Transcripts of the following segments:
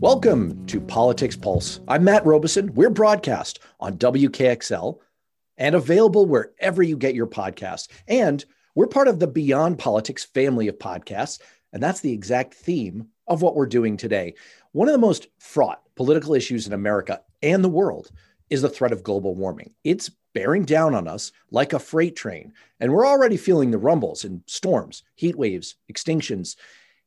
Welcome to Politics Pulse. I'm Matt Robison. We're broadcast on WKXL and available wherever you get your podcasts. And we're part of the Beyond Politics family of podcasts. And that's the exact theme of what we're doing today. One of the most fraught political issues in America and the world is the threat of global warming. It's bearing down on us like a freight train. And we're already feeling the rumbles in storms, heat waves, extinctions.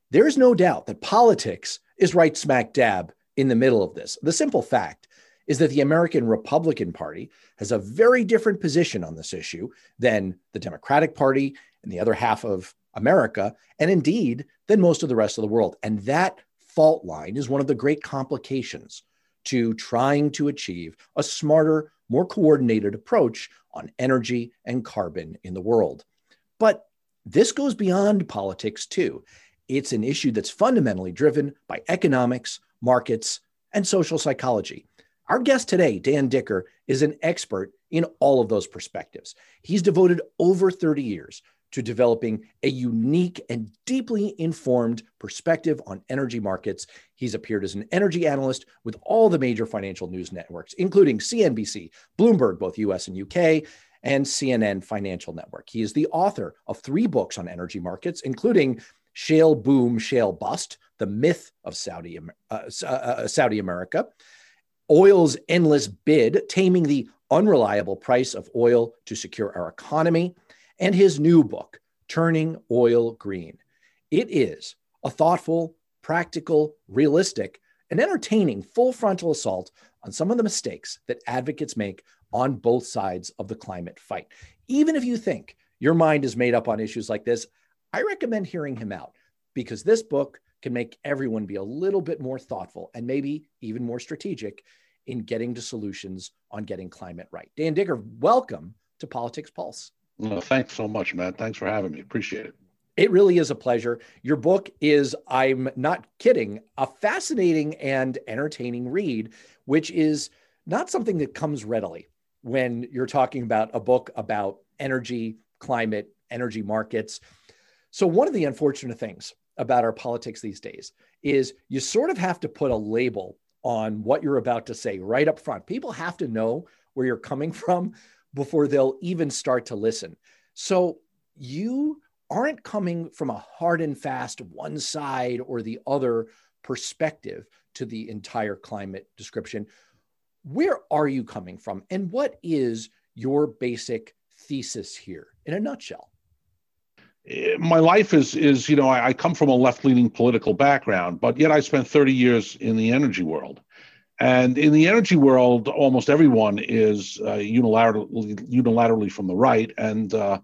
There's no doubt that politics is right smack dab in the middle of this. The simple fact is that the American Republican Party has a very different position on this issue than the Democratic Party and the other half of America, and indeed than most of the rest of the world. And that fault line is one of the great complications to trying to achieve a smarter, more coordinated approach on energy and carbon in the world. But this goes beyond politics too. It's an issue that's fundamentally driven by economics, markets, and social psychology. Our guest today, Dan Dicker, is an expert in all of those perspectives. He's devoted over 30 years to developing a unique and deeply informed perspective on energy markets. He's appeared as an energy analyst with all the major financial news networks, including CNBC, Bloomberg, both US and UK, and CNN Financial Network. He is the author of three books on energy markets, including Shale Boom, Shale Bust, the myth of Saudi, uh, uh, uh, Saudi America, oil's endless bid, taming the unreliable price of oil to secure our economy, and his new book, Turning Oil Green. It is a thoughtful, practical, realistic, and entertaining full frontal assault on some of the mistakes that advocates make on both sides of the climate fight. Even if you think your mind is made up on issues like this, I recommend hearing him out because this book can make everyone be a little bit more thoughtful and maybe even more strategic in getting to solutions on getting climate right. Dan Dicker, welcome to Politics Pulse. Well, thanks so much, Matt. Thanks for having me. Appreciate it. It really is a pleasure. Your book is, I'm not kidding, a fascinating and entertaining read, which is not something that comes readily when you're talking about a book about energy, climate, energy markets. So, one of the unfortunate things about our politics these days is you sort of have to put a label on what you're about to say right up front. People have to know where you're coming from before they'll even start to listen. So, you aren't coming from a hard and fast one side or the other perspective to the entire climate description. Where are you coming from? And what is your basic thesis here in a nutshell? My life is is you know I, I come from a left leaning political background, but yet I spent 30 years in the energy world. And in the energy world, almost everyone is uh, unilaterally, unilaterally from the right, and uh,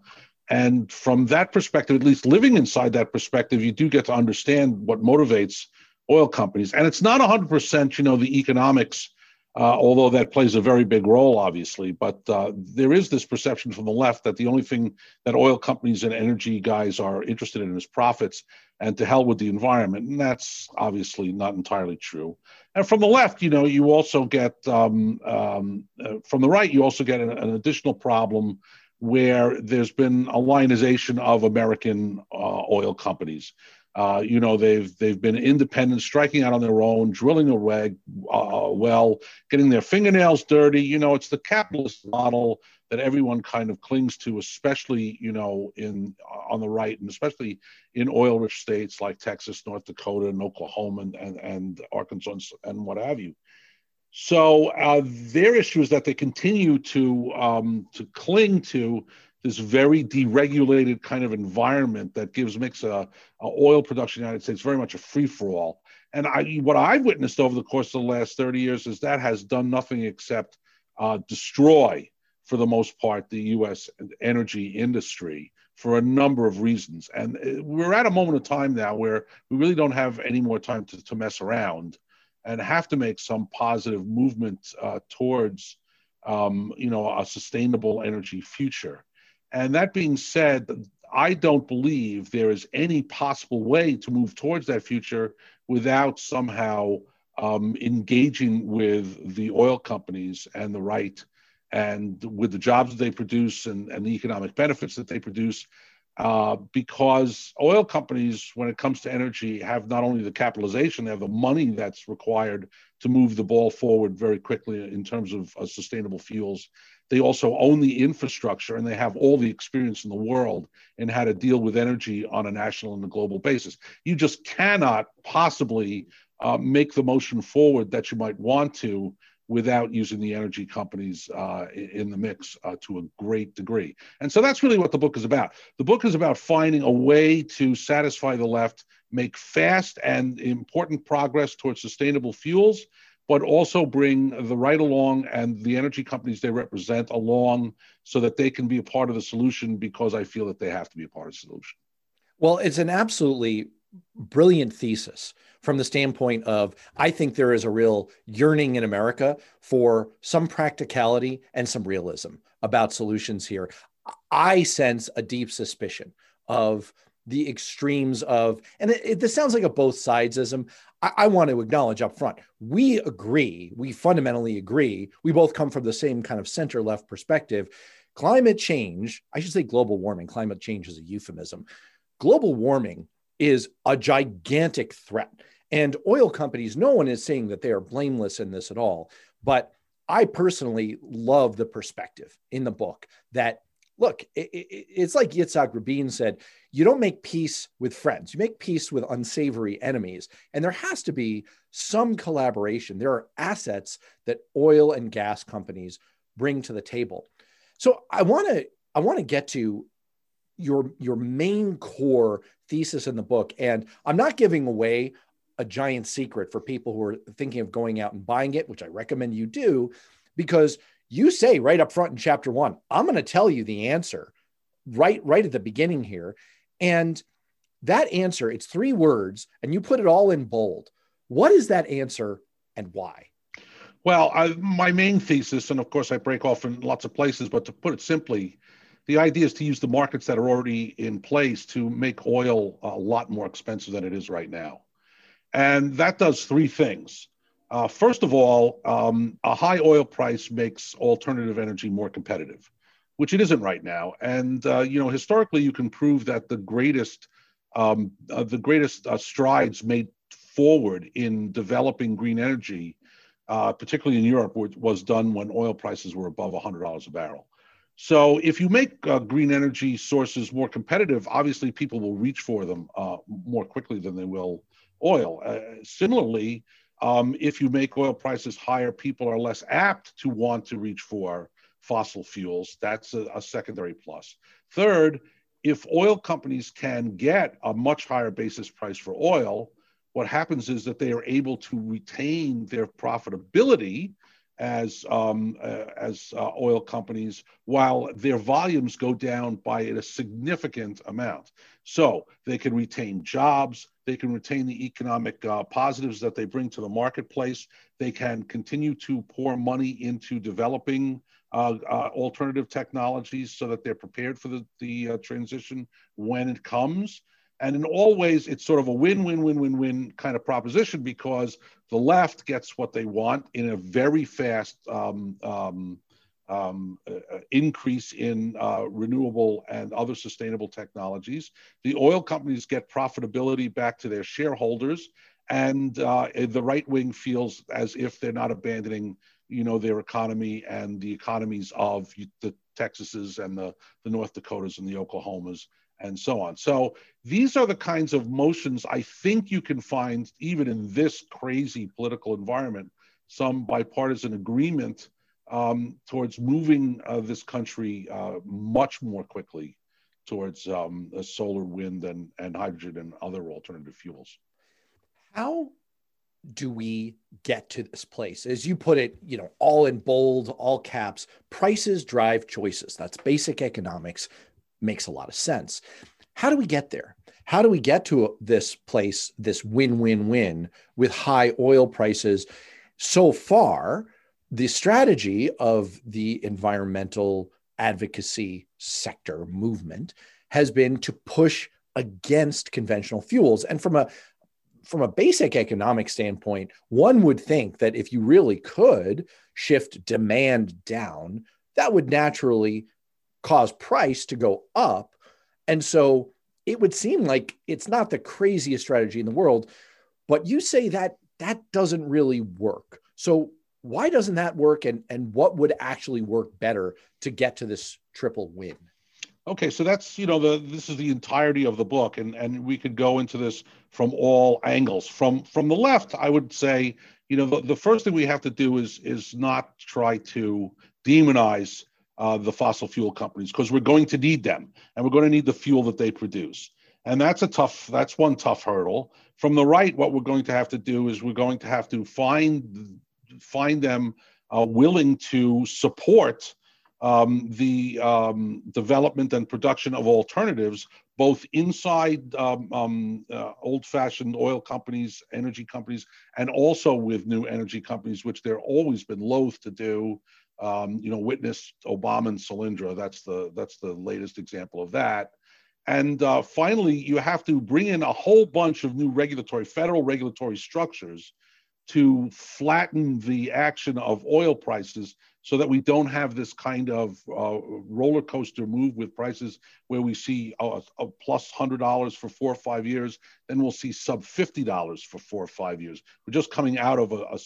and from that perspective, at least living inside that perspective, you do get to understand what motivates oil companies. And it's not 100%, you know, the economics uh, although that plays a very big role, obviously. But uh, there is this perception from the left that the only thing that oil companies and energy guys are interested in is profits and to hell with the environment. And that's obviously not entirely true. And from the left, you know, you also get, um, um, uh, from the right, you also get an, an, additional problem where there's been a lionization of American uh, oil companies. Uh, you know, they've they've been independent, striking out on their own, drilling a reg, uh, well, getting their fingernails dirty. You know, it's the capitalist model that everyone kind of clings to, especially you know in on the right, and especially in oil-rich states like Texas, North Dakota, and Oklahoma, and and, and Arkansas, and what have you. So uh, their issue is that they continue to um, to cling to this very deregulated kind of environment that gives makes a, a oil production in the United States very much a free for all. And I, what I've witnessed over the course of the last 30 years is that has done nothing except uh, destroy, for the most part, the U.S. energy industry for a number of reasons. And uh, we're at a moment of time now where we really don't have any more time to, to mess around and have to make some positive movement uh, towards, um, you know, a sustainable energy future. And that being said, I don't believe there is any possible way to move towards that future without somehow um, engaging with the oil companies and the right and with the jobs that they produce and, and the economic benefits that they produce. uh, because oil companies, when it comes to energy, have not only the capitalization, they have the money that's required to move the ball forward very quickly in terms of uh, sustainable fuels. They also own the infrastructure and they have all the experience in the world in how to deal with energy on a national and a global basis. You just cannot possibly uh, make the motion forward that you might want to without using the energy companies uh, in the mix uh, to a great degree. And so that's really what the book is about. The book is about finding a way to satisfy the left, make fast and important progress towards sustainable fuels, but also bring the right along and the energy companies they represent along so that they can be a part of the solution because I feel that they have to be a part of the solution. Well, it's an absolutely brilliant thesis from the standpoint of I think there is a real yearning in America for some practicality and some realism about solutions here. I sense a deep suspicion of the extremes of, and it, it, this sounds like a both sidesism. I, I want to acknowledge up front, we agree, we fundamentally agree. We both come from the same kind of center left perspective. Climate change, I should say global warming, climate change is a euphemism. Global warming is a gigantic threat. And oil companies, no one is saying that they are blameless in this at all. But I personally love the perspective in the book that, look, it, it, it's like Yitzhak Rabin said you don't make peace with friends, you make peace with unsavory enemies. And there has to be some collaboration. There are assets that oil and gas companies bring to the table. So I want to I want to get to your your main core thesis in the book and i'm not giving away a giant secret for people who are thinking of going out and buying it which i recommend you do because you say right up front in chapter 1 i'm going to tell you the answer right right at the beginning here and that answer it's three words and you put it all in bold what is that answer and why well I, my main thesis and of course i break off in lots of places but to put it simply the idea is to use the markets that are already in place to make oil a lot more expensive than it is right now. And that does three things. Uh, first of all, um, a high oil price makes alternative energy more competitive, which it isn't right now. And uh, you know, historically, you can prove that the greatest um, uh, the greatest uh, strides made forward in developing green energy, uh, particularly in Europe, was done when oil prices were above $100 a barrel. So if you make uh, green energy sources more competitive, obviously people will reach for them more quickly than they will oil. Similarly, um, if you make oil prices higher, people are less apt to want to reach for fossil fuels. That's a, a secondary plus. Third, if oil companies can get a much higher basis price for oil, what happens is that they are able to retain their profitability as um, uh, as uh, oil companies while their volumes go down by a significant amount. So they can retain jobs, they can retain the economic uh, positives that they bring to the marketplace. They can continue to pour money into developing uh, uh, alternative technologies so that they're prepared for the, the uh, transition when it comes. And in all ways, it's sort of a win win win win win kind of proposition because the left gets what they want in a very fast um, um, um, uh, increase in uh, renewable and other sustainable technologies. The oil companies get profitability back to their shareholders, and uh, the right wing feels as if they're not abandoning, you know, their economy and the economies of the Texases and the, the North Dakotas and the Oklahomas and so on. So these are the kinds of motions I think you can find even in this crazy political environment, some bipartisan agreement um, towards moving uh, this country uh, much more quickly towards um, solar, wind, and, and hydrogen and other alternative fuels. How do we get to this place? As you put it, you know, all in bold, all caps, prices drive choices. That's basic economics makes a lot of sense. How do we get there? How do we get to this place, this win win win with high oil prices? So far, the strategy of the environmental advocacy sector movement has been to push against conventional fuels. And from a from a basic economic standpoint, one would think that if you really could shift demand down, that would naturally cause price to go up And so it would seem like it's not the craziest strategy in the world, but you say that that doesn't really work. So why doesn't that work and and what would actually work better to get to this triple win? Okay, so that's you know the this is the entirety of the book, and and we could go into this from all angles. From from the left, I would say you know the, the first thing we have to do is is not try to demonize uh, the fossil fuel companies because we're going to need them, and we're going to need the fuel that they produce, and that's a tough that's one tough hurdle. From the right, what we're going to have to do is we're going to have to find find them uh, willing to support um, the um, development and production of alternatives, both inside um, um, uh, old-fashioned oil companies, energy companies, and also with new energy companies, which they're always been loath to do. Um, you know, witness Obama and Solyndra. That's the that's the latest example of that. And uh, finally, you have to bring in a whole bunch of new regulatory, federal regulatory structures to flatten the action of oil prices so that we don't have this kind of uh, roller coaster move with prices where we see a, a plus $100 for four or five years, then we'll see sub $50 for four or five years. We're just coming out of a,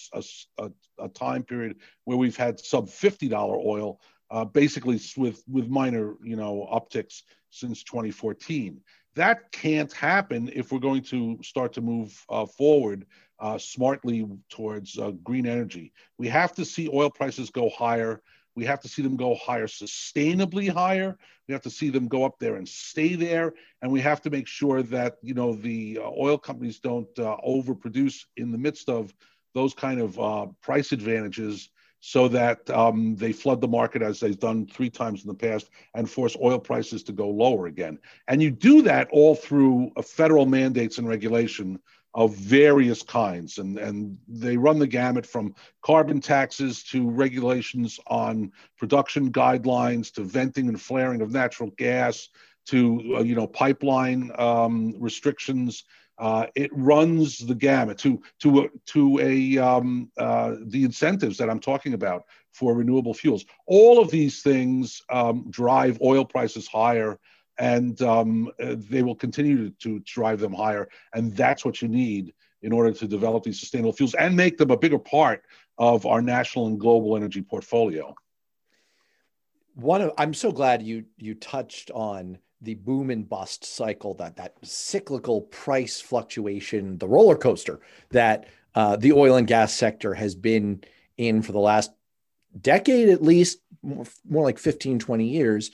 a, a, time period where we've had sub $50 oil, uh, basically with, with minor you know, upticks since 2014. That can't happen if we're going to start to move uh, forward uh, smartly towards uh, green energy. We have to see oil prices go higher. We have to see them go higher, sustainably higher. We have to see them go up there and stay there. And we have to make sure that you know the uh, oil companies don't uh, overproduce in the midst of those kind of uh, price advantages, so that um, they flood the market as they've done three times in the past and force oil prices to go lower again. And you do that all through federal mandates and regulation of various kinds. And, and they run the gamut from carbon taxes to regulations on production guidelines to venting and flaring of natural gas to uh, you know pipeline um, restrictions. Uh, it runs the gamut to to to a um, uh, the incentives that I'm talking about for renewable fuels. All of these things um, drive oil prices higher and um, they will continue to, to, drive them higher. And that's what you need in order to develop these sustainable fuels and make them a bigger part of our national and global energy portfolio. One of, I'm so glad you you touched on the boom and bust cycle that that cyclical price fluctuation, the roller coaster that uh, the oil and gas sector has been in for the last decade at least, more, more like 15, 20 years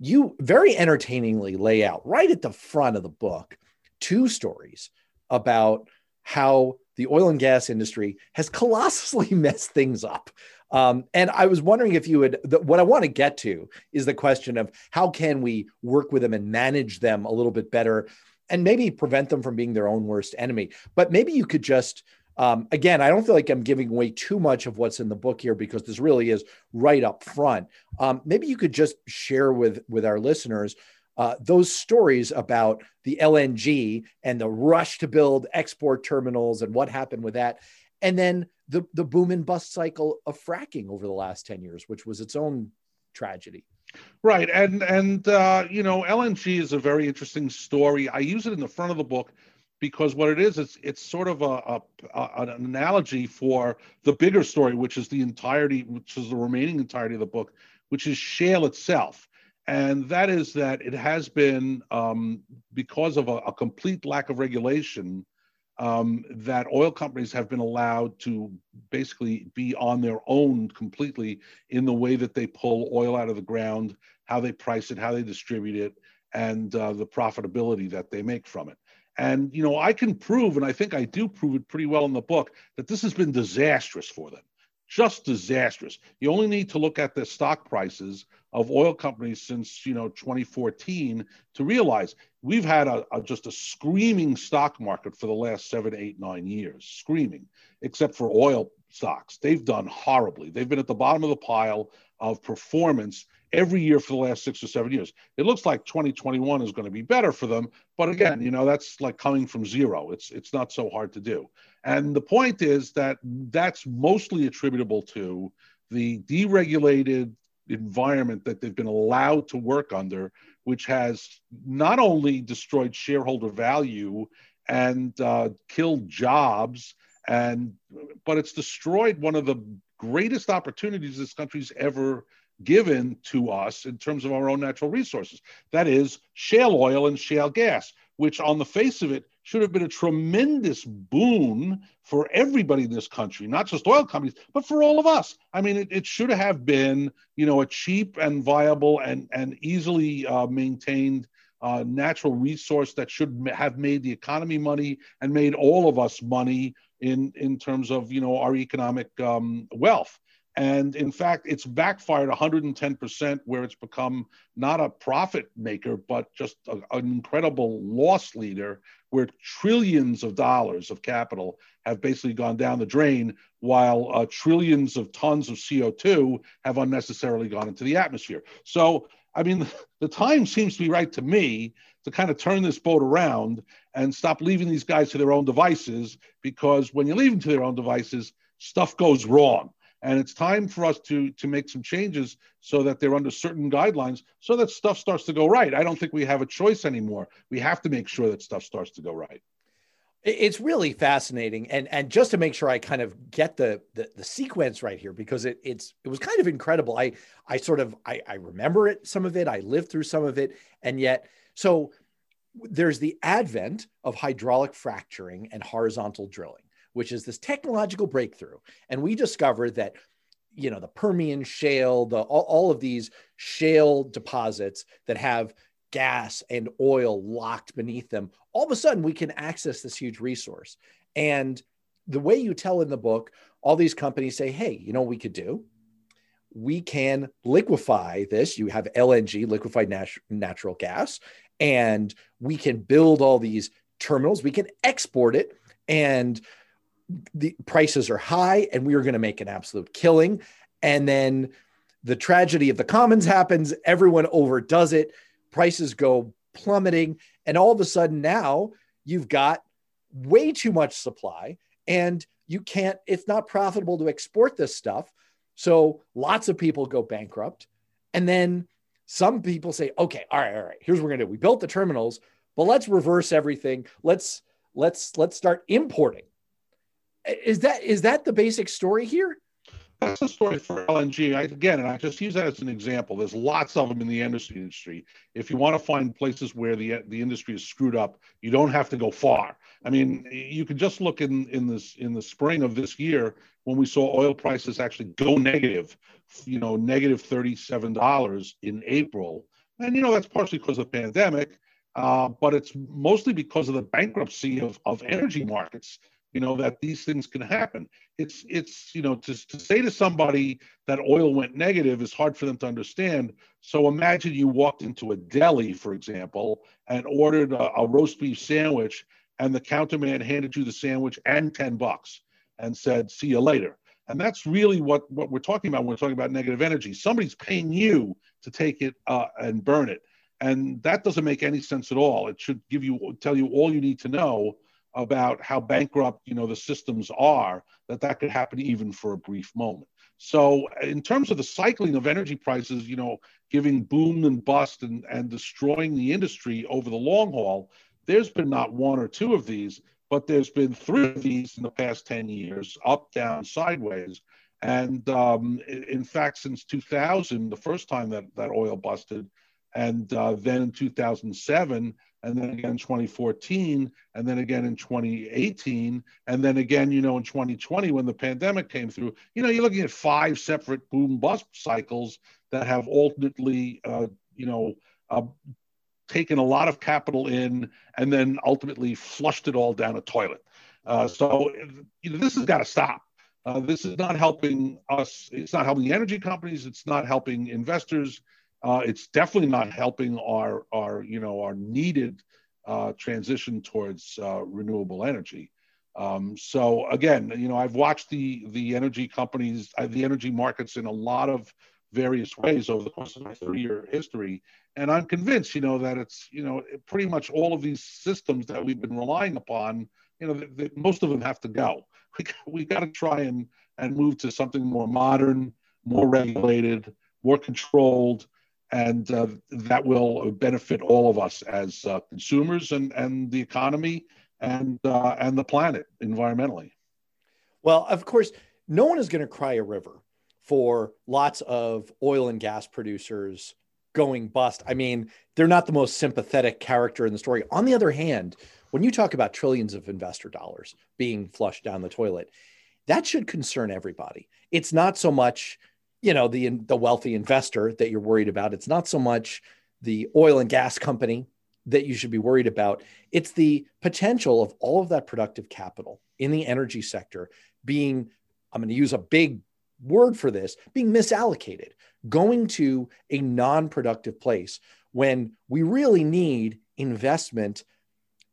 you very entertainingly lay out right at the front of the book two stories about how the oil and gas industry has colossally messed things up. Um, and I was wondering if you would, the, what I want to get to is the question of how can we work with them and manage them a little bit better and maybe prevent them from being their own worst enemy. But maybe you could just um, again, I don't feel like I'm giving away too much of what's in the book here because this really is right up front. Um, maybe you could just share with with our listeners uh, those stories about the LNG and the rush to build export terminals and what happened with that, and then the the boom and bust cycle of fracking over the last ten years, which was its own tragedy. Right, and and uh, you know LNG is a very interesting story. I use it in the front of the book because what it is, it's it's sort of a, a, a, an analogy for the bigger story, which is the entirety, which is the remaining entirety of the book, which is shale itself, and that is that it has been um, because of a, a, complete lack of regulation um, that oil companies have been allowed to basically be on their own completely in the way that they pull oil out of the ground, how they price it, how they distribute it, and uh, the profitability that they make from it. And, you know, I can prove, and I think I do prove it pretty well in the book, that this has been disastrous for them. Just disastrous. You only need to look at the stock prices of oil companies since, you know, 2014 to realize we've had a, a just a screaming stock market for the last seven, eight, nine years, screaming, except for oil stocks. They've done horribly. They've been at the bottom of the pile of performance every year for the last six or seven years. It looks like 2021 is going to be better for them, but again, you know, that's like coming from zero. It's it's not so hard to do. And the point is that that's mostly attributable to the deregulated environment that they've been allowed to work under which has not only destroyed shareholder value and uh, killed jobs, and but it's destroyed one of the greatest opportunities this country's ever given to us in terms of our own natural resources. That is shale oil and shale gas, which on the face of it should have been a tremendous boon for everybody in this country, not just oil companies, but for all of us. I mean, it, it should have been, you know, a cheap and viable and, and easily uh, maintained uh, natural resource that should have made the economy money and made all of us money in, in terms of, you know, our economic um, wealth. And in fact, it's backfired 110%, where it's become not a profit maker, but just a, an incredible loss leader, where trillions of dollars of capital have basically gone down the drain, while uh, trillions of tons of CO2 have unnecessarily gone into the atmosphere. So, I mean, the time seems to be right to me to kind of turn this boat around and stop leaving these guys to their own devices, because when you leave them to their own devices, stuff goes wrong and it's time for us to to make some changes so that they're under certain guidelines so that stuff starts to go right. I don't think we have a choice anymore. We have to make sure that stuff starts to go right. It's really fascinating. And and just to make sure i kind of get the the, the sequence right here because it it's it was kind of incredible. I i sort of I, I remember it some of it. I lived through some of it. And yet so there's the advent of hydraulic fracturing and horizontal drilling which is this technological breakthrough. And we discovered that, you know, the Permian shale, the all, all of these shale deposits that have gas and oil locked beneath them, all of a sudden we can access this huge resource. And the way you tell in the book, all these companies say, hey, you know what we could do? We can liquefy this. You have LNG, liquefied nat- natural gas, and we can build all these terminals. We can export it. And the prices are high and we are going to make an absolute killing. And then the tragedy of the commons happens, everyone overdoes it, prices go plummeting. And all of a sudden now you've got way too much supply and you can't, it's not profitable to export this stuff. So lots of people go bankrupt. And then some people say, okay, all right, all right, here's what we're gonna do. We built the terminals, but let's reverse everything. Let's let's let's start importing is that is that the basic story here? That's the story for LNG. I, again, and I just use that as an example. There's lots of them in the industry. If you want to find places where the the industry is screwed up, you don't have to go far. I mean, you can just look in in this in the spring of this year when we saw oil prices actually go negative. You know, negative thirty seven dollars in April, and you know that's partially because of the pandemic. Uh, but it's mostly because of the bankruptcy of, of energy markets you know that these things can happen. It's it's you know to, to say to somebody that oil went negative is hard for them to understand. So imagine you walked into a deli for example and ordered a, a roast beef sandwich and the counterman handed you the sandwich and 10 bucks and said see you later. And that's really what what we're talking about when we're talking about negative energy. Somebody's paying you to take it uh, and burn it. And that doesn't make any sense at all. It should give you tell you all you need to know about how bankrupt you know the systems are that that could happen even for a brief moment. So in terms of the cycling of energy prices you know giving boom and bust and, and destroying the industry over the long haul there's been not one or two of these but there's been three of these in the past 10 years up down sideways. And um, in fact since 2000 the first time that, that oil busted and uh, then in 2007 and then again in 2014 and then again in 2018 and then again you know in 2020 when the pandemic came through. You know you're looking at five separate boom bust cycles that have alternately uh, you know uh, taken a lot of capital in and then ultimately flushed it all down a toilet. Uh, so you know this has got to stop. Uh, this is not helping us it's not helping the energy companies it's not helping investors uh, it's definitely not helping our our you know our needed uh, transition towards uh, renewable energy. Um, so again, you know, I've watched the the energy companies, uh, the energy markets in a lot of various ways over the course of my 30 year history, and I'm convinced, you know, that it's you know pretty much all of these systems that we've been relying upon, you know, that, that most of them have to go. We we got to try and and move to something more modern, more regulated, more controlled and uh, that will benefit all of us as uh, consumers and, and the economy and uh, and the planet environmentally. Well, of course, no one is going to cry a river for lots of oil and gas producers going bust. I mean, they're not the most sympathetic character in the story. On the other hand, when you talk about trillions of investor dollars being flushed down the toilet, that should concern everybody. It's not so much, you know, the the wealthy investor that you're worried about. It's not so much the oil and gas company that you should be worried about. It's the potential of all of that productive capital in the energy sector being, I'm going to use a big word for this, being misallocated, going to a non productive place when we really need investment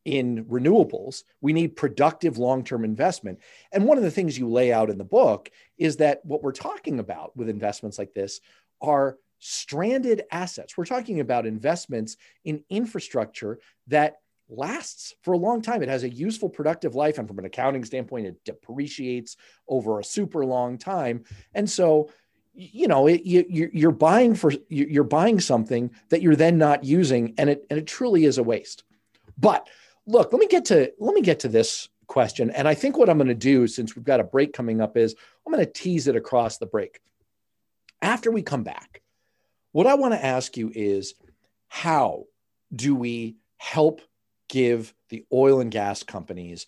in renewables. We need productive long term investment. And one of the things you lay out in the book is that what we're talking about with investments like this are stranded assets. We're talking about investments in infrastructure that lasts for a long time. It has a useful, productive life. And from an accounting standpoint, it depreciates over a super long time. And so, you know, it, you, you're buying for you're buying something that you're then not using, and it and it truly is a waste. But look, let me get to let me get to this question. And I think what I'm going to do, since we've got a break coming up, is I'm going to tease it across the break. After we come back, what I want to ask you is how do we help give the oil and gas companies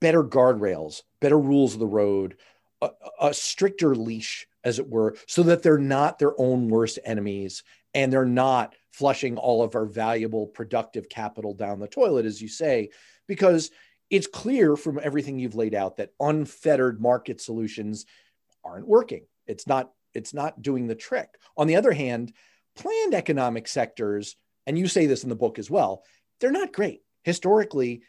better guardrails, better rules of the road, a, a, stricter leash, as it were, so that they're not their own worst enemies and they're not flushing all of our valuable productive capital down the toilet, as you say, because it's clear from everything you've laid out that unfettered market solutions aren't working. It's not it's not doing the trick. On the other hand, planned economic sectors, and you say this in the book as well, they're not great. Historically,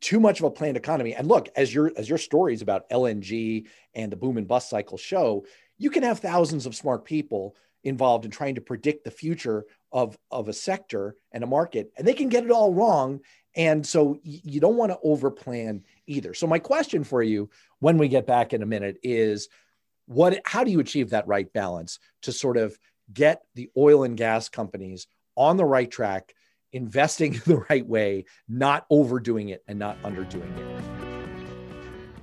too much of a planned economy. And look, as your as your stories about LNG and the boom and bust cycle show, you can have thousands of smart people involved in trying to predict the future of, of a sector and a market, and they can get it all wrong. And so you don't want to overplan either. So my question for you when we get back in a minute is what how do you achieve that right balance to sort of get the oil and gas companies on the right track investing the right way not overdoing it and not underdoing it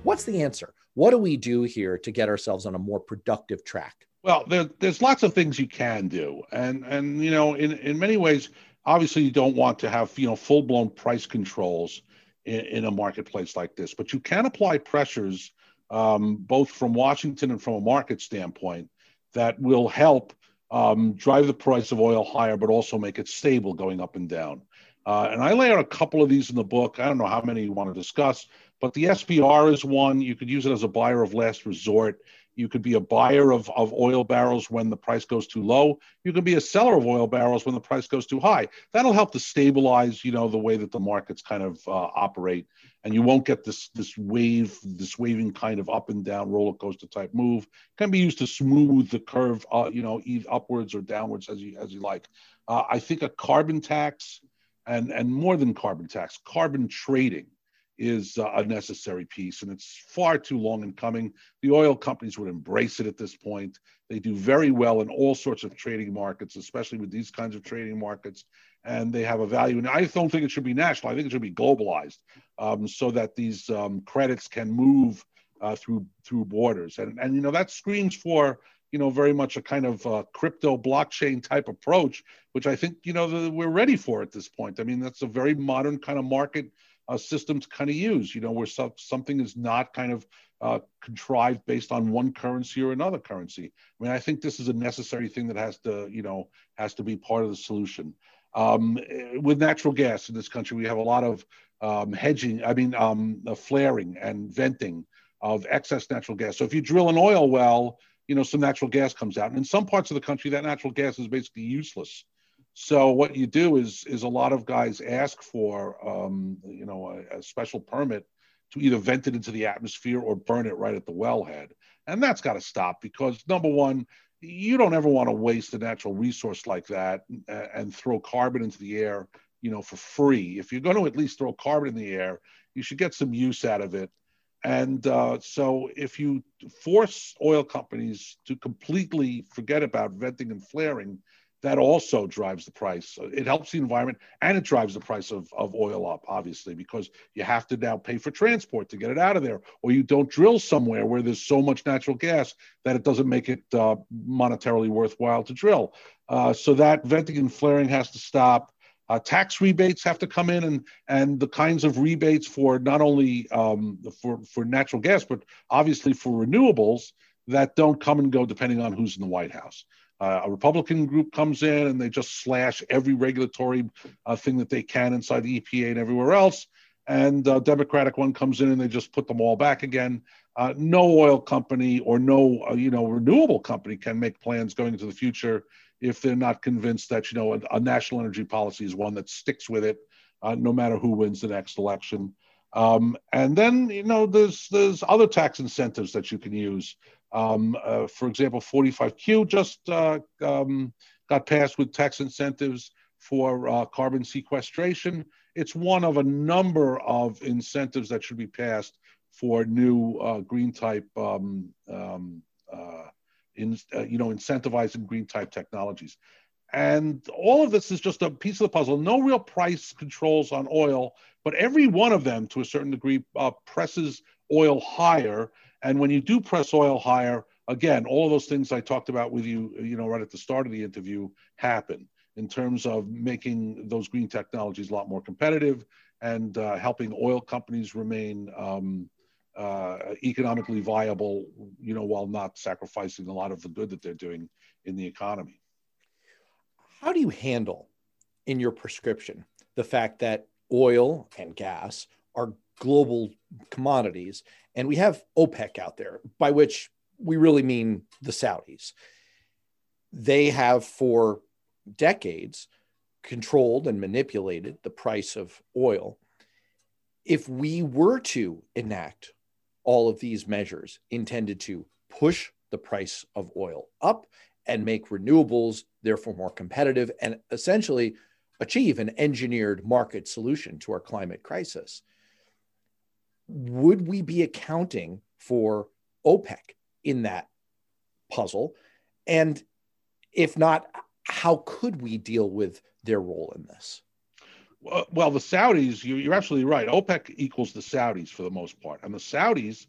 what's the answer what do we do here to get ourselves on a more productive track well there, there's lots of things you can do and and you know in in many ways obviously you don't want to have you know full-blown price controls in, in a marketplace like this but you can apply pressures um, both from Washington and from a market standpoint, that will help um, drive the price of oil higher, but also make it stable going up and down. Uh, and I lay out a couple of these in the book. I don't know how many you want to discuss, but the SPR is one. You could use it as a buyer of last resort. You could be a buyer of, of oil barrels when the price goes too low. You can be a seller of oil barrels when the price goes too high. That'll help to stabilize, you know, the way that the markets kind of uh, operate, and you won't get this this wave, this waving kind of up and down roller coaster type move. Can be used to smooth the curve, uh, you know, either upwards or downwards as you as you like. Uh, I think a carbon tax, and and more than carbon tax, carbon trading is uh, a necessary piece, and it's far too long in coming. The oil companies would embrace it at this point. They do very well in all sorts of trading markets, especially with these kinds of trading markets, and they have a value. And I don't think it should be national. I think it should be globalized, um, so that these um, credits can move uh, through through borders. And and you know that screams for you know very much a kind of uh, crypto blockchain type approach, which I think you know the, we're ready for at this point. I mean that's a very modern kind of market uh, system to kind of use, you know, where so, something is not kind of uh, contrived based on one currency or another currency. I mean, I think this is a necessary thing that has to, you know, has to be part of the solution. Um, with natural gas in this country, we have a lot of um, hedging, I mean, um, flaring and venting of excess natural gas. So if you drill an oil well, you know, some natural gas comes out. And in some parts of the country, that natural gas is basically useless. So what you do is is a lot of guys ask for um, you know a, a, special permit to either vent it into the atmosphere or burn it right at the wellhead, and that's got to stop because number one, you don't ever want to waste a natural resource like that and, and throw carbon into the air, you know, for free. If you're going to at least throw carbon in the air, you should get some use out of it. And uh, so, if you force oil companies to completely forget about venting and flaring, that also drives the price. It helps the environment and it drives the price of, of oil up, obviously, because you have to now pay for transport to get it out of there, or you don't drill somewhere where there's so much natural gas that it doesn't make it uh, monetarily worthwhile to drill. Uh, so that venting and flaring has to stop. Uh, tax rebates have to come in, and and the kinds of rebates for not only um, for for natural gas, but obviously for renewables that don't come and go depending on who's in the White House. Uh, a Republican group comes in and they just slash every regulatory uh, thing that they can inside the EPA and everywhere else. And a Democratic one comes in and they just put them all back again. Uh, no oil company or no uh, you know renewable company can make plans going into the future if they're not convinced that you know a, a national energy policy is one that sticks with it, uh, no matter who wins the next election. Um, and then you know there's there's other tax incentives that you can use. Um, uh, for example, 45Q just uh, um, got passed with tax incentives for uh, carbon sequestration. It's one of a number of incentives that should be passed for new uh, green type, um, um uh, in, uh, you know, incentivizing green type technologies. And all of this is just a piece of the puzzle. No real price controls on oil, but every one of them, to a certain degree, presses oil higher and when you do press oil higher, again, all those things I talked about with you, you know, right at the start of the interview happen in terms of making those green technologies a lot more competitive and uh, helping oil companies remain um, uh, economically viable, you know, while not sacrificing a lot of the good that they're doing in the economy. How do you handle in your prescription the fact that oil and gas are global commodities. And we have OPEC out there, by which we really mean the Saudis. They have for decades controlled and manipulated the price of oil. If we were to enact all of these measures intended to push the price of oil up and make renewables therefore more competitive and essentially achieve an engineered market solution to our climate crisis, would we be accounting for OPEC in that puzzle? And if not, how could we deal with their role in this? Well, the Saudis, you, are absolutely right. OPEC equals the Saudis for the most part. And the Saudis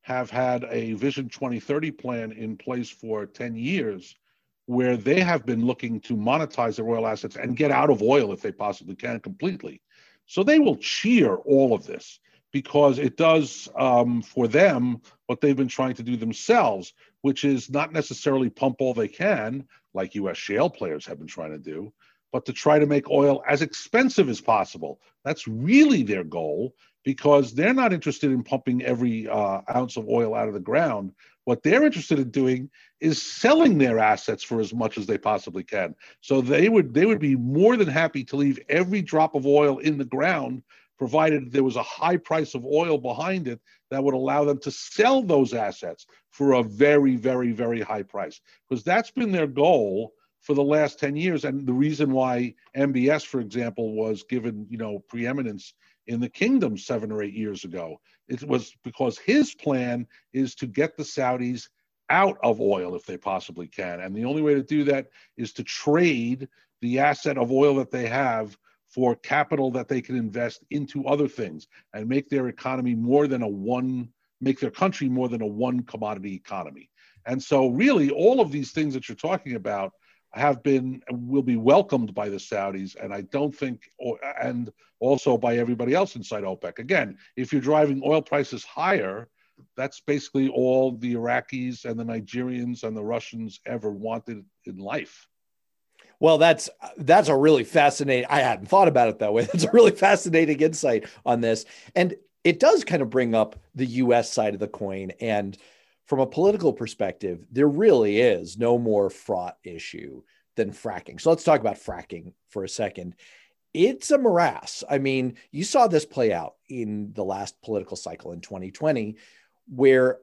have had a Vision 2030 plan in place for 10 years where they have been looking to monetize their oil assets and get out of oil if they possibly can completely. So they will cheer all of this because it does um, for them what they've been trying to do themselves, which is not necessarily pump all they can, like US shale players have been trying to do, but to try to make oil as expensive as possible. That's really their goal because they're not interested in pumping every uh, ounce of oil out of the ground. What they're interested in doing is selling their assets for as much as they possibly can. So they would they would be more than happy to leave every drop of oil in the ground provided there was a high price of oil behind it that would allow them to sell those assets for a very, very, very high price. Because that's been their goal for the last 10 years. And the reason why MBS, for example, was given, you know, preeminence in the kingdom seven or eight years ago. It was because his plan is to get the Saudis out of oil if they possibly can. And the only way to do that is to trade the asset of oil that they have for capital that they can invest into other things and make their economy more than a one make their country more than a one commodity economy. And so really all of these things that you're talking about have been will be welcomed by the saudis and i don't think and also by everybody else inside opec. Again if you're driving oil prices higher that's basically all the iraqis and the nigerians and the russians ever wanted in life well, that's that's a really fascinating. I hadn't thought about it that way. That's a really fascinating insight on this, and it does kind of bring up the U.S. side of the coin. And from a political perspective, there really is no more fraught issue than fracking. So let's talk about fracking for a second. It's a morass. I mean, you saw this play out in the last political cycle in 2020, where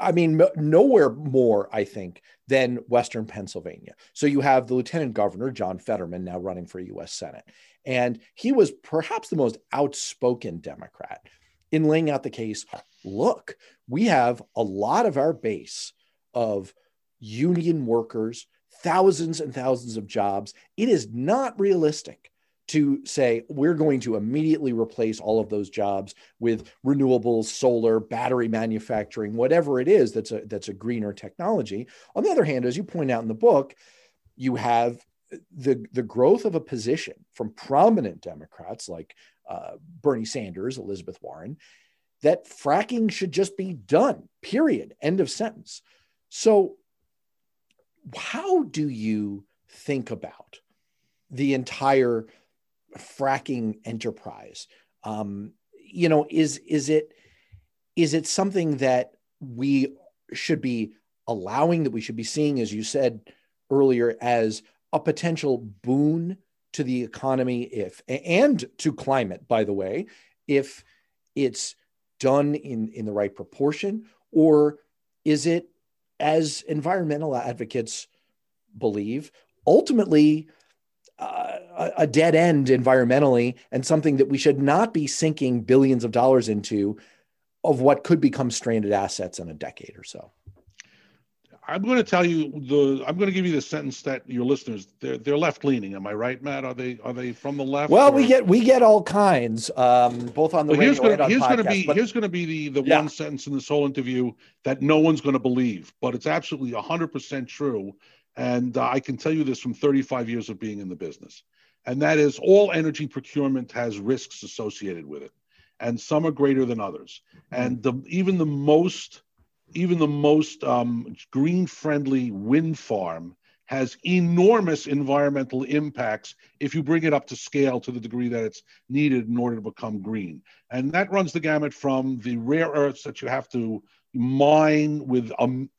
I mean, nowhere more, I think, than Western Pennsylvania. So you have the Lieutenant Governor, John Fetterman, now running for US Senate. And he was perhaps the most outspoken Democrat in laying out the case look, we have a lot of our base of union workers thousands and thousands of jobs. It is not realistic to say we're going to immediately replace all of those jobs with renewables, solar, battery manufacturing, whatever it is that's a that's a greener technology. On the other hand, as you point out in the book, you have the the growth of a position from prominent Democrats like uh, Bernie Sanders, Elizabeth Warren, that fracking should just be done. Period. End of sentence. So, how do you think about the entire fracking enterprise? Um, you know, is is it is it something that we should be allowing that we should be seeing, as you said earlier, as a potential boon to the economy if and to climate, by the way, if it's done in, in the right proportion, or is it, as environmental advocates believe, ultimately a dead end environmentally and something that we should not be sinking billions of dollars into of what could become stranded assets in a decade or so? I'm going to tell you the. I'm going to give you the sentence that your listeners they're they're left leaning. Am I right, Matt? Are they are they from the left? Well, or? we get we get all kinds, um, both on the well, here's radio gonna, and here's going to be but, here's going to be the the yeah. one sentence in this whole interview that no one's going to believe, but it's absolutely 100 percent true, and uh, I can tell you this from 35 years of being in the business, and that is all energy procurement has risks associated with it, and some are greater than others, and the even the most even the most um, green friendly wind farm has enormous environmental impacts if you bring it up to scale to the degree that it's needed in order to become green. And that runs the gamut from the rare earths that you have to mine with um,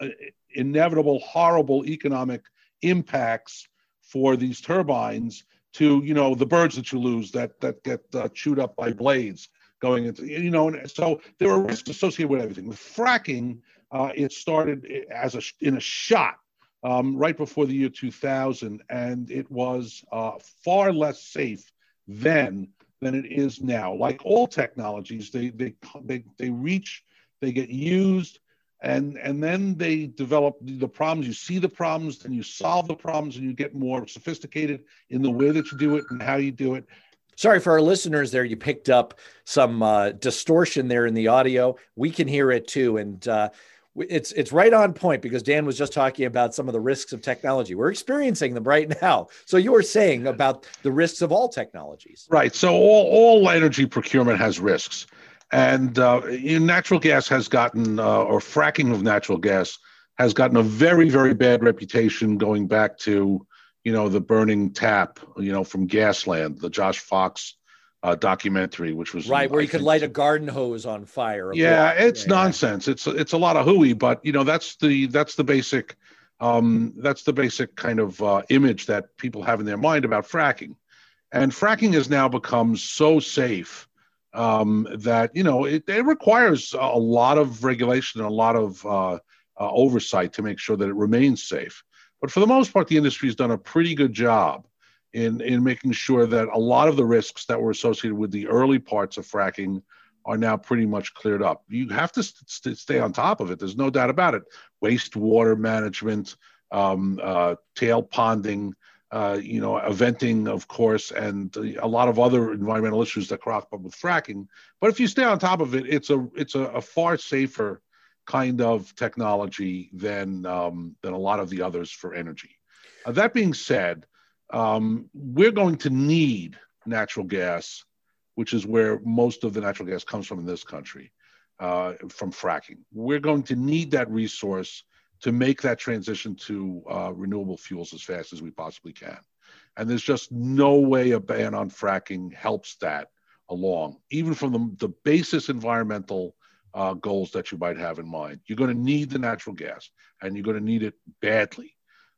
inevitable, horrible economic impacts for these turbines to, you know, the birds that you lose that, that get uh, chewed up by blades going into, you know, and so there are risks associated with everything. With fracking, uh, it started as a in a shot um, right before the year 2000, and it was uh, far less safe then than it is now. Like all technologies, they they they, they reach, they get used, and and then they develop the problems. You see the problems, then you solve the problems, and you get more sophisticated in the way that you do it and how you do it. Sorry for our listeners there. You picked up some uh, distortion there in the audio. We can hear it too, and. Uh, it's it's right on point because Dan was just talking about some of the risks of technology. We're experiencing them right now. So you were saying about the risks of all technologies. Right. So all, all energy procurement has risks, and uh, natural gas has gotten uh, or fracking of natural gas has gotten a very very bad reputation going back to you know the burning tap you know from Gasland, the Josh Fox uh, documentary, which was right where you could light a garden hose on fire. Yeah, it's yeah. nonsense. It's it's a lot of hooey, but you know that's the that's the basic um, that's the basic kind of uh, image that people have in their mind about fracking, and fracking has now become so safe um, that you know it, it, requires a lot of regulation and a lot of uh, uh, oversight to make sure that it remains safe. But for the most part, the industry has done a pretty good job in in making sure that a lot of the risks that were associated with the early parts of fracking are now pretty much cleared up. You have to st- stay on top of it. There's no doubt about it. Wastewater management, um, uh, tail ponding, uh, you know, eventing, of course, and a lot of other environmental issues that crop up with fracking. But if you stay on top of it, it's a it's a, a far safer kind of technology than um, than a lot of the others for energy. Uh, that being said, um, we're going to need natural gas, which is where most of the natural gas comes from in this country, uh, from fracking. We're going to need that resource to make that transition to uh, renewable fuels as fast as we possibly can. And there's just no way a ban on fracking helps that along, even from the, the basis environmental uh, goals that you might have in mind. You're going to need the natural gas, and you're going to need it badly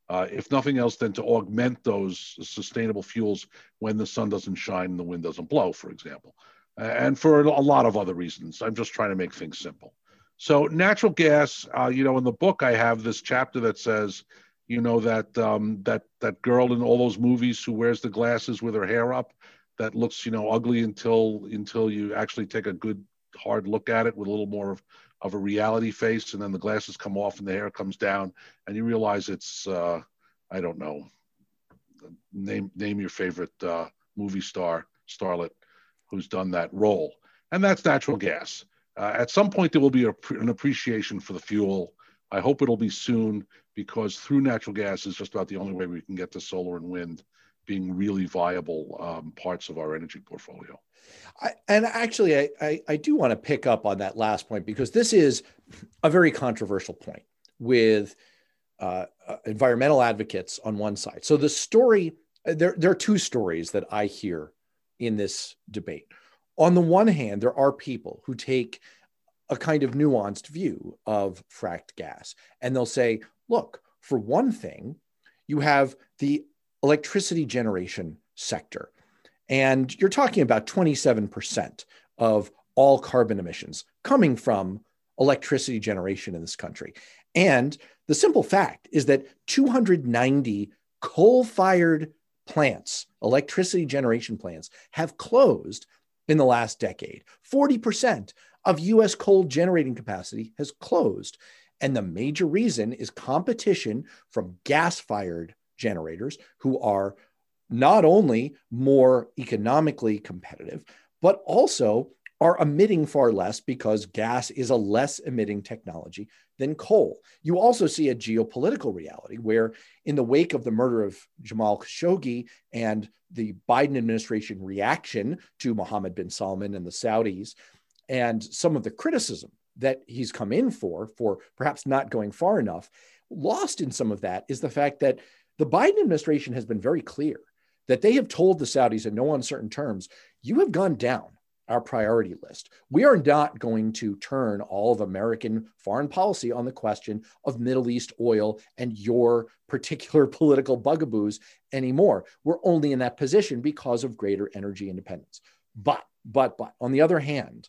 uh, if nothing else, than to augment those sustainable fuels when the sun doesn't shine and the wind doesn't blow, for example, and for a lot of other reasons. I'm just trying to make things simple. So natural gas, uh, you know, in the book I have this chapter that says, you know, that um, that that girl in all those movies who wears the glasses with her hair up, that looks, you know, ugly until until you actually take a good hard look at it with a little more of of a reality face, and then the glasses come off and the hair comes down, and you realize it's uh, I don't know, name name your favorite uh, movie star starlet who's done that role, and that's natural gas. Uh, at some point, there will be a, an appreciation for the fuel. I hope it'll be soon because through natural gas is just about the only way we can get to solar and wind being really viable um, parts of our energy portfolio. I, and actually, I, I, I do want to pick up on that last point because this is a very controversial point with uh, uh, environmental advocates on one side. So the story, there, there are two stories that I hear in this debate. On the one hand, there are people who take a kind of nuanced view of fracked gas, and they'll say, look, for one thing, you have the electricity generation sector and you're talking about 27% of all carbon emissions coming from electricity generation in this country. And the simple fact is that 290 coal fired plants, electricity generation plants, have closed in the last decade. 40% of US coal generating capacity has closed. And the major reason is competition from gas fired generators who are not only more economically competitive, but also are emitting far less because gas is a less emitting technology than coal. You also see a geopolitical reality where, in the wake of the murder of Jamal Khashoggi and the Biden administration reaction to Mohammed bin Salman and the Saudis, and some of the criticism that he's come in for, for perhaps not going far enough, lost in some of that is the fact that the Biden administration has been very clear that they have told the Saudis in no uncertain terms, you have gone down our priority list. We are not going to turn all of American foreign policy on the question of Middle East oil and your particular political bugaboos anymore. We're only in that position because of greater energy independence. But, but, but, on the other hand,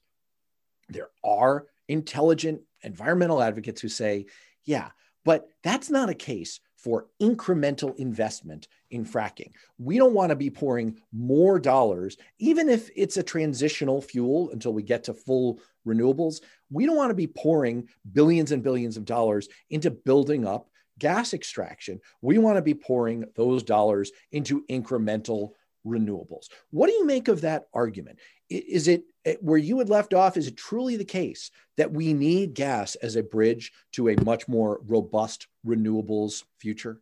there are intelligent environmental advocates who say, yeah, but that's not a case for incremental investment in fracking. We don't want to be pouring more dollars, even if it's a transitional fuel until we get to full renewables. We don't want to be pouring billions and billions of dollars into building up gas extraction. We want to be pouring those dollars into incremental renewables. What do you make of that argument? Is it where you had left off? Is it truly the case that we need gas as a bridge to a much more robust renewables future?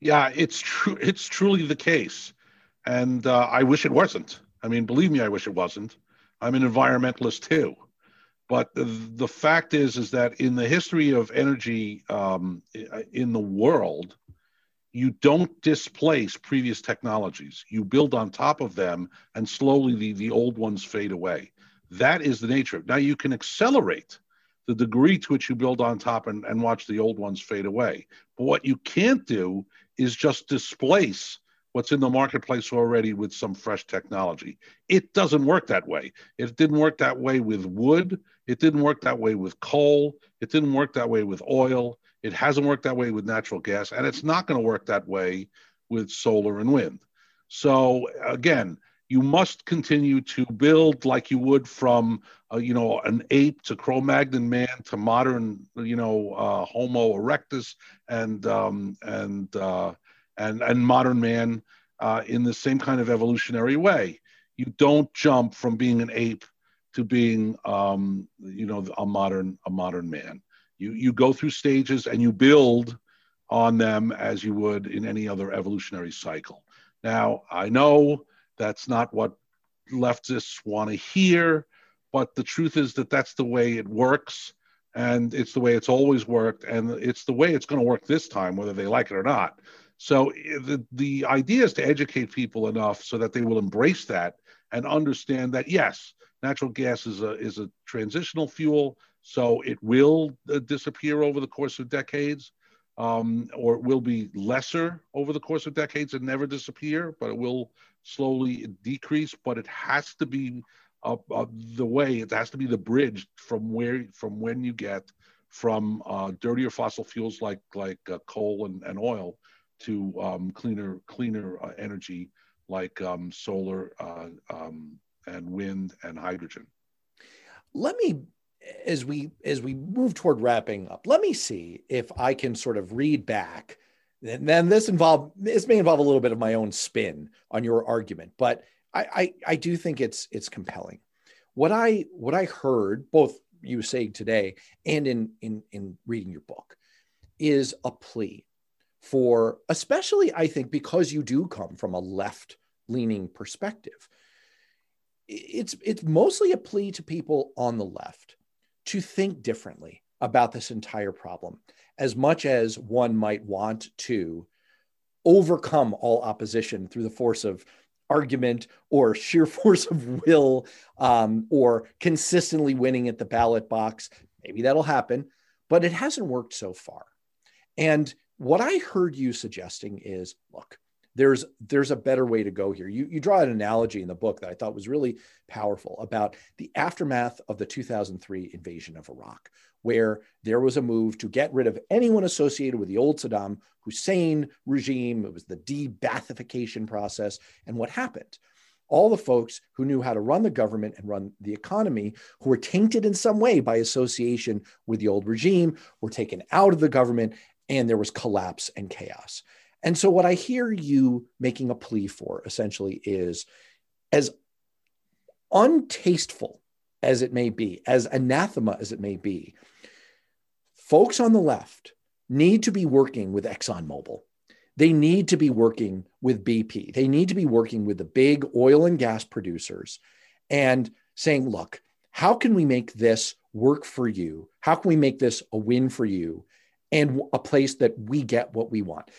Yeah, it's true. It's truly the case, and uh, I wish it wasn't. I mean, believe me, I wish it wasn't. I'm an environmentalist too, but the, the fact is, is that in the history of energy um, in the world, you don't displace previous technologies. You build on top of them, and slowly the, the old ones fade away. That is the nature of it. Now you can accelerate the degree to which you build on top and, and watch the old ones fade away. But what you can't do is just displace what's in the marketplace already with some fresh technology. It doesn't work that way. It didn't work that way with wood. It didn't work that way with coal. It didn't work that way with oil. It hasn't worked that way with natural gas, and it's not going to work that way with solar and wind. So again, you must continue to build like you would from uh, you know an ape to Cro-Magnon man to modern you know uh, Homo erectus and um, and uh, and and modern man uh, in the same kind of evolutionary way. You don't jump from being an ape to being um, you know a modern a modern man. You you go through stages and you build on them as you would in any other evolutionary cycle. Now I know that's not what leftists want to hear, but the truth is that that's the way it works, and it's the way it's always worked, and it's the way it's going to work this time, whether they like it or not. So eh, the the idea is to educate people enough so that they will embrace that and understand that yes, natural gas is a is a transitional fuel so it will uh, disappear over the course of decades, um, or it will be lesser over the course of decades and never disappear, but it will slowly decrease. But it has to be uh, uh, the way, it has to be the bridge from where, from when you get from uh, dirtier fossil fuels like like uh, coal and, and oil to um, cleaner cleaner uh, energy like um, solar um, and wind and hydrogen. Let me as we as we move toward wrapping up let me see if i can sort of read back And then this involve this may involve a little bit of my own spin on your argument, but I, I, I do think it's it's compelling. What I what I heard both you saying today and in in in reading your book is a plea for especially I think because you do come from a left leaning perspective. It's it's mostly a plea to people on the left to think differently about this entire problem as much as one might want to overcome all opposition through the force of argument or sheer force of will um, or consistently winning at the ballot box. Maybe that'll happen, but it hasn't worked so far. And what I heard you suggesting is look, there's there's a better way to go here. You you draw an analogy in the book that I thought was really powerful about the aftermath of the 2003 invasion of Iraq, where there was a move to get rid of anyone associated with the old Saddam Hussein regime. It was the de-Baathification process. And what happened? All the folks who knew how to run the government and run the economy, who were tainted in some way by association with the old regime, were taken out of the government, and there was collapse and chaos. And so, what I hear you making a plea for essentially is as untasteful as it may be, as anathema as it may be, folks on the left need to be working with ExxonMobil. They need to be working with BP. They need to be working with the big oil and gas producers and saying, look, how can we make this work for you? How can we make this a win for you and a place that we get what we want?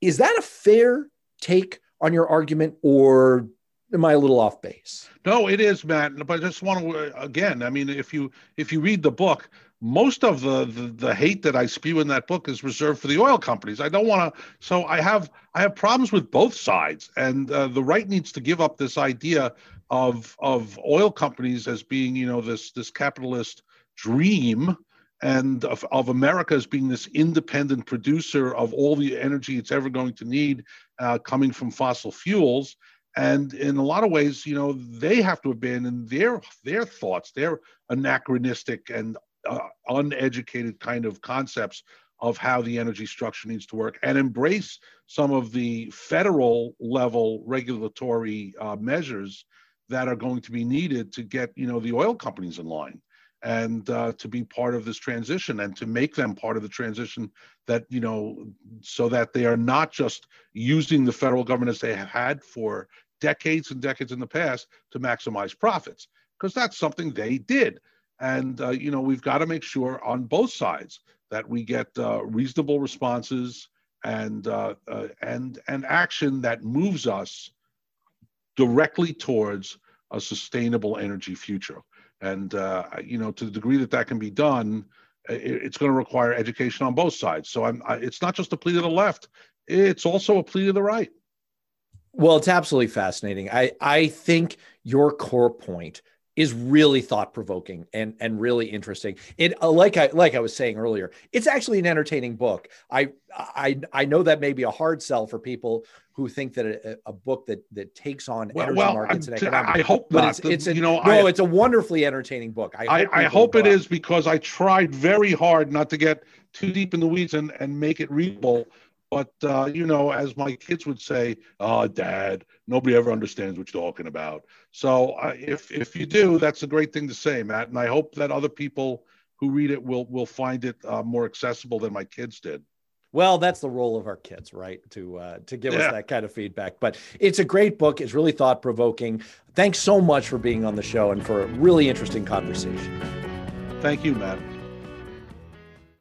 Is that a fair take on your argument, or am I a little off base? No, it is, Matt. But I just want to again. I mean, if you if you read the book, most of the, the, the hate that I spew in that book is reserved for the oil companies. I don't want to. So I have I have problems with both sides, and uh, the right needs to give up this idea of of oil companies as being you know this this capitalist dream and of, of America as being this independent producer of all the energy it's ever going to need uh, coming from fossil fuels. And in a lot of ways, you know, they have to abandon their their thoughts, their anachronistic and uh, uneducated kind of concepts of how the energy structure needs to work and embrace some of the federal level regulatory uh, measures that are going to be needed to get you know the oil companies in line and uh, to be part of this transition and to make them part of the transition that you know so that they are not just using the federal government as they have had for decades and decades in the past to maximize profits because that's something they did. And uh, you know we've got to make sure on both sides that we get uh, reasonable responses and uh, uh, and and action that moves us directly towards a sustainable energy future and uh, you know to the degree that that can be done it, it's going to require education on both sides. So i'm I, it's not just a plea to the left it's also a plea to the right. Well it's absolutely fascinating. I i think your core point is really thought provoking and and really interesting. It uh, like I like I was saying earlier, it's actually an entertaining book. I I I know that may be a hard sell for people who think that a, a book that that takes on well, energy well, markets and economics. I hope but not. It's, it's a, you know no, I, it's a wonderfully entertaining book. I hope, I, I hope it is because I tried very hard not to get too deep in the weeds and and make it readable but uh, you know, as my kids would say, "Oh, Dad, nobody ever understands what you're talking about." So uh, if if you do, that's a great thing to say, Matt. And I hope that other people who read it will will find it uh, more accessible than my kids did. Well, that's the role of our kids, right? To uh, to give yeah. us that kind of feedback. But it's a great book. It's really thought provoking. Thanks so much for being on the show and for a really interesting conversation. Thank you, Matt.